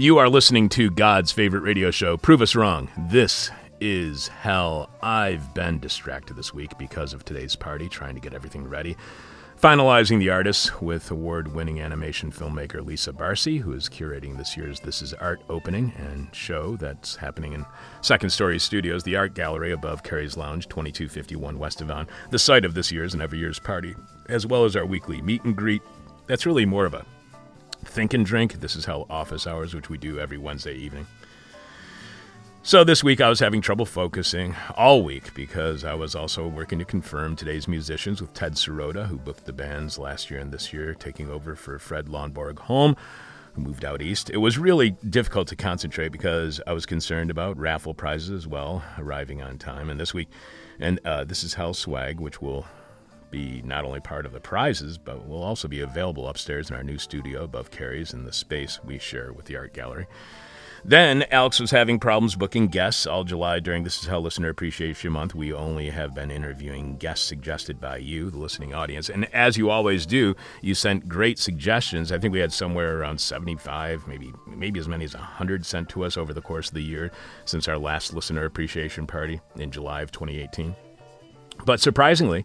You are listening to God's favorite radio show, Prove Us Wrong. This is hell. I've been distracted this week because of today's party, trying to get everything ready. Finalizing the artists with award winning animation filmmaker Lisa Barcy, who is curating this year's This Is Art opening and show that's happening in Second Story Studios, the art gallery above Cary's Lounge, 2251 West Avon, the site of this year's and every year's party, as well as our weekly meet and greet. That's really more of a think and drink. This is how Office Hours, which we do every Wednesday evening. So this week I was having trouble focusing all week because I was also working to confirm today's musicians with Ted Sirota, who booked the bands last year and this year, taking over for Fred Lonberg-Holm, who moved out east. It was really difficult to concentrate because I was concerned about raffle prizes as well, arriving on time. And this week, and uh, this is Hell Swag, which will be not only part of the prizes, but will also be available upstairs in our new studio above Cary's in the space we share with the art gallery. Then Alex was having problems booking guests all July during This Is Hell Listener Appreciation Month. We only have been interviewing guests suggested by you, the listening audience. And as you always do, you sent great suggestions. I think we had somewhere around 75, maybe maybe as many as 100 sent to us over the course of the year since our last listener appreciation party in July of 2018. But surprisingly,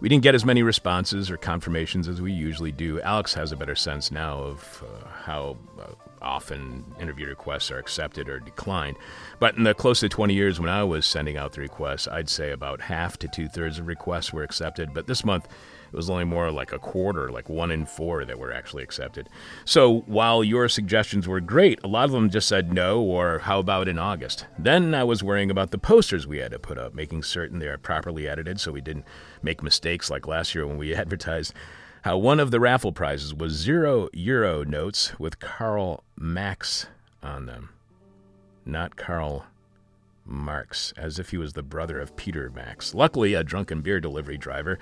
we didn't get as many responses or confirmations as we usually do. Alex has a better sense now of uh, how uh, often interview requests are accepted or declined. But in the close to 20 years when I was sending out the requests, I'd say about half to two thirds of requests were accepted. But this month, it was only more like a quarter, like one in four that were actually accepted. So while your suggestions were great, a lot of them just said no or how about in August. Then I was worrying about the posters we had to put up, making certain they are properly edited so we didn't make mistakes like last year when we advertised how one of the raffle prizes was zero euro notes with Karl Max on them. Not Karl Marx, as if he was the brother of Peter Max. Luckily, a drunken beer delivery driver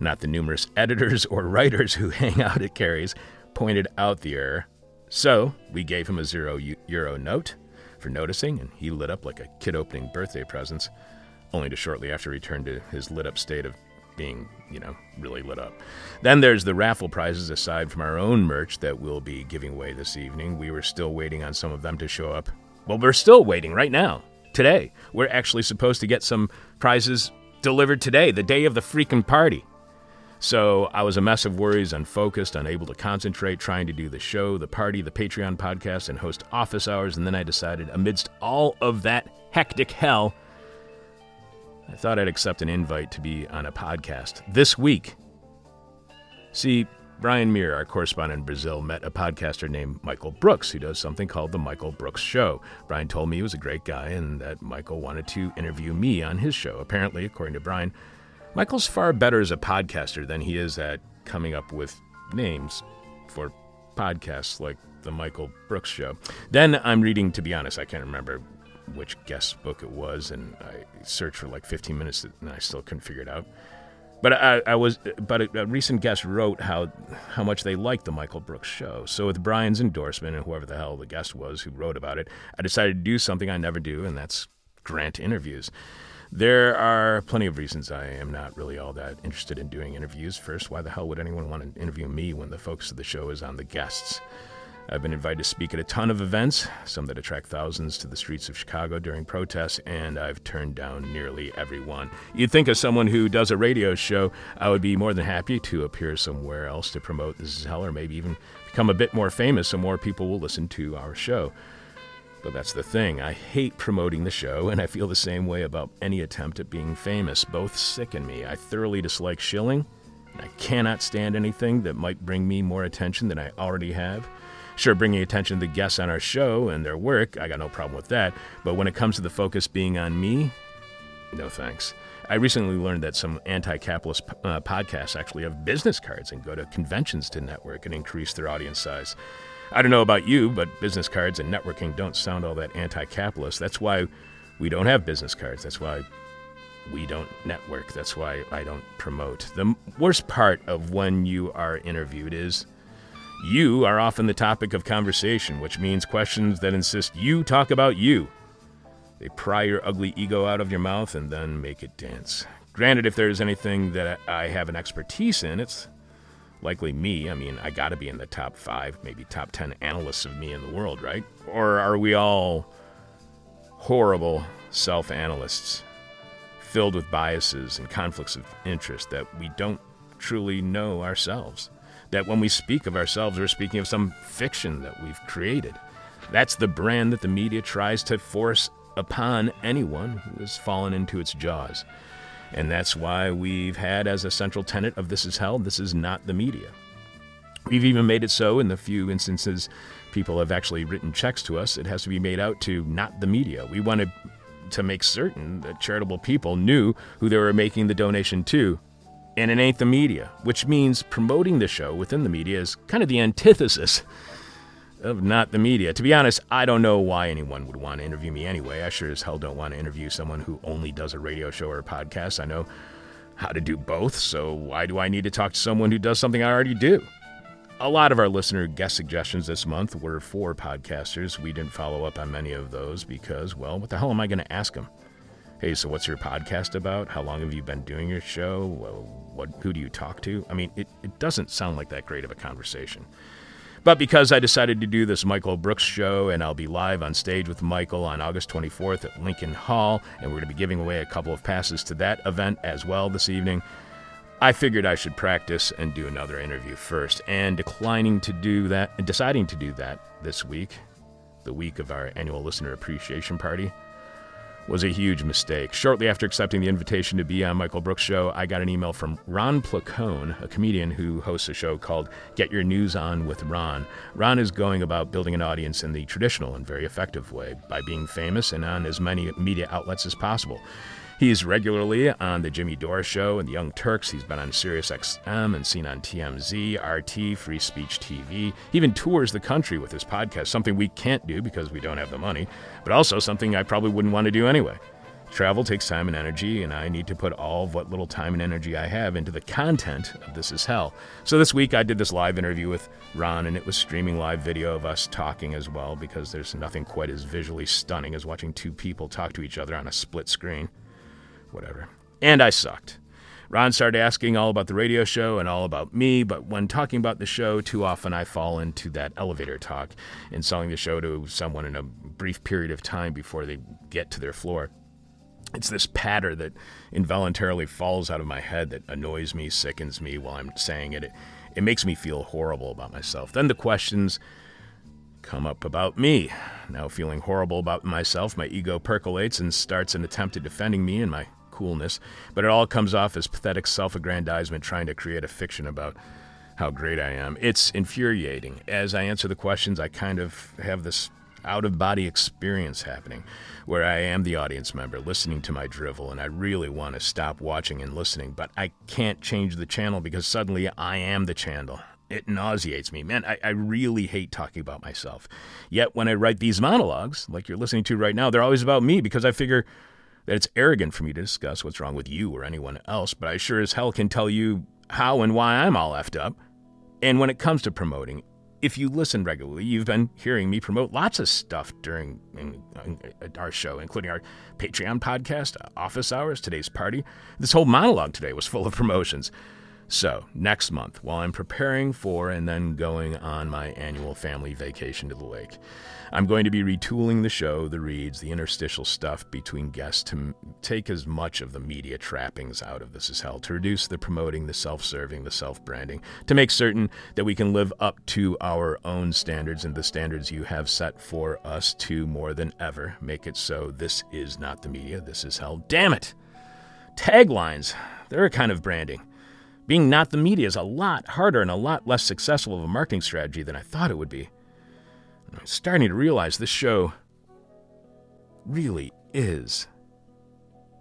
not the numerous editors or writers who hang out at Cary's, pointed out the error. So we gave him a zero euro note for noticing, and he lit up like a kid opening birthday presents, only to shortly after return to his lit up state of being, you know, really lit up. Then there's the raffle prizes aside from our own merch that we'll be giving away this evening. We were still waiting on some of them to show up. Well, we're still waiting right now. Today. We're actually supposed to get some prizes delivered today, the day of the freaking party. So I was a mess of worries, unfocused, unable to concentrate, trying to do the show, the party, the Patreon podcast, and host office hours. And then I decided, amidst all of that hectic hell, I thought I'd accept an invite to be on a podcast this week. See, Brian Mier, our correspondent in Brazil, met a podcaster named Michael Brooks who does something called The Michael Brooks Show. Brian told me he was a great guy and that Michael wanted to interview me on his show. Apparently, according to Brian, Michael's far better as a podcaster than he is at coming up with names for podcasts like the Michael Brooks Show. Then I'm reading, to be honest, I can't remember which guest book it was, and I searched for like 15 minutes and I still couldn't figure it out. But I, I was, but a, a, recent guest wrote how how much they liked the Michael Brooks show. So with Brian's endorsement and whoever the hell the guest was who wrote about it, I decided to do something I never do, and that's grant interviews. There are plenty of reasons I am not really all that interested in doing interviews. First, why the hell would anyone want to interview me when the focus of the show is on the guests? I've been invited to speak at a ton of events, some that attract thousands to the streets of Chicago during protests, and I've turned down nearly every one. You'd think, as someone who does a radio show, I would be more than happy to appear somewhere else to promote This Is Hell, or maybe even become a bit more famous so more people will listen to our show. But that's the thing. I hate promoting the show, and I feel the same way about any attempt at being famous. Both sicken me. I thoroughly dislike shilling. I cannot stand anything that might bring me more attention than I already have. Sure, bringing attention to the guests on our show and their work, I got no problem with that. But when it comes to the focus being on me, no thanks. I recently learned that some anti capitalist uh, podcasts actually have business cards and go to conventions to network and increase their audience size. I don't know about you, but business cards and networking don't sound all that anti capitalist. That's why we don't have business cards. That's why we don't network. That's why I don't promote. The worst part of when you are interviewed is you are often the topic of conversation, which means questions that insist you talk about you. They pry your ugly ego out of your mouth and then make it dance. Granted, if there's anything that I have an expertise in, it's likely me. I mean, I got to be in the top five, maybe top 10 analysts of me in the world, right? Or are we all horrible self analysts filled with biases and conflicts of interest that we don't truly know ourselves? That when we speak of ourselves, we're speaking of some fiction that we've created. That's the brand that the media tries to force upon anyone who has fallen into its jaws. And that's why we've had as a central tenet of This Is Hell, this is not the media. We've even made it so in the few instances people have actually written checks to us, it has to be made out to not the media. We wanted to make certain that charitable people knew who they were making the donation to. And it ain't the media, which means promoting the show within the media is kind of the antithesis of not the media. To be honest, I don't know why anyone would want to interview me anyway. I sure as hell don't want to interview someone who only does a radio show or a podcast. I know how to do both, so why do I need to talk to someone who does something I already do? A lot of our listener guest suggestions this month were for podcasters. We didn't follow up on many of those because, well, what the hell am I going to ask them? Hey, so what's your podcast about? How long have you been doing your show? Well, what, who do you talk to? I mean, it, it doesn't sound like that great of a conversation. But because I decided to do this Michael Brooks show, and I'll be live on stage with Michael on August 24th at Lincoln Hall, and we're going to be giving away a couple of passes to that event as well this evening, I figured I should practice and do another interview first. And declining to do that, deciding to do that this week, the week of our annual listener appreciation party, was a huge mistake. Shortly after accepting the invitation to be on Michael Brooks' show, I got an email from Ron Placone, a comedian who hosts a show called Get Your News On with Ron. Ron is going about building an audience in the traditional and very effective way by being famous and on as many media outlets as possible. He's regularly on The Jimmy Dore Show and The Young Turks. He's been on SiriusXM and seen on TMZ, RT, Free Speech TV. He even tours the country with his podcast, something we can't do because we don't have the money, but also something I probably wouldn't want to do anyway. Travel takes time and energy, and I need to put all of what little time and energy I have into the content of This Is Hell. So this week I did this live interview with Ron, and it was streaming live video of us talking as well, because there's nothing quite as visually stunning as watching two people talk to each other on a split screen whatever. And I sucked. Ron started asking all about the radio show and all about me, but when talking about the show, too often I fall into that elevator talk and selling the show to someone in a brief period of time before they get to their floor. It's this patter that involuntarily falls out of my head that annoys me, sickens me while I'm saying it. It, it makes me feel horrible about myself. Then the questions come up about me. Now, feeling horrible about myself, my ego percolates and starts an attempt at defending me and my coolness, but it all comes off as pathetic self aggrandizement trying to create a fiction about how great I am. It's infuriating. As I answer the questions, I kind of have this out of body experience happening where I am the audience member listening to my drivel and I really want to stop watching and listening, but I can't change the channel because suddenly I am the channel. It nauseates me. Man, I, I really hate talking about myself. Yet when I write these monologues, like you're listening to right now, they're always about me because I figure that it's arrogant for me to discuss what's wrong with you or anyone else, but I sure as hell can tell you how and why I'm all effed up. And when it comes to promoting, if you listen regularly, you've been hearing me promote lots of stuff during our show, including our Patreon podcast, Office Hours, today's party. This whole monologue today was full of promotions. So, next month, while I'm preparing for and then going on my annual family vacation to the lake, I'm going to be retooling the show, the reads, the interstitial stuff between guests to take as much of the media trappings out of This Is Hell, to reduce the promoting, the self serving, the self branding, to make certain that we can live up to our own standards and the standards you have set for us to more than ever make it so this is not the media, this is hell. Damn it! Taglines, they're a kind of branding. Being not the media is a lot harder and a lot less successful of a marketing strategy than I thought it would be. I'm starting to realize this show really is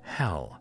hell.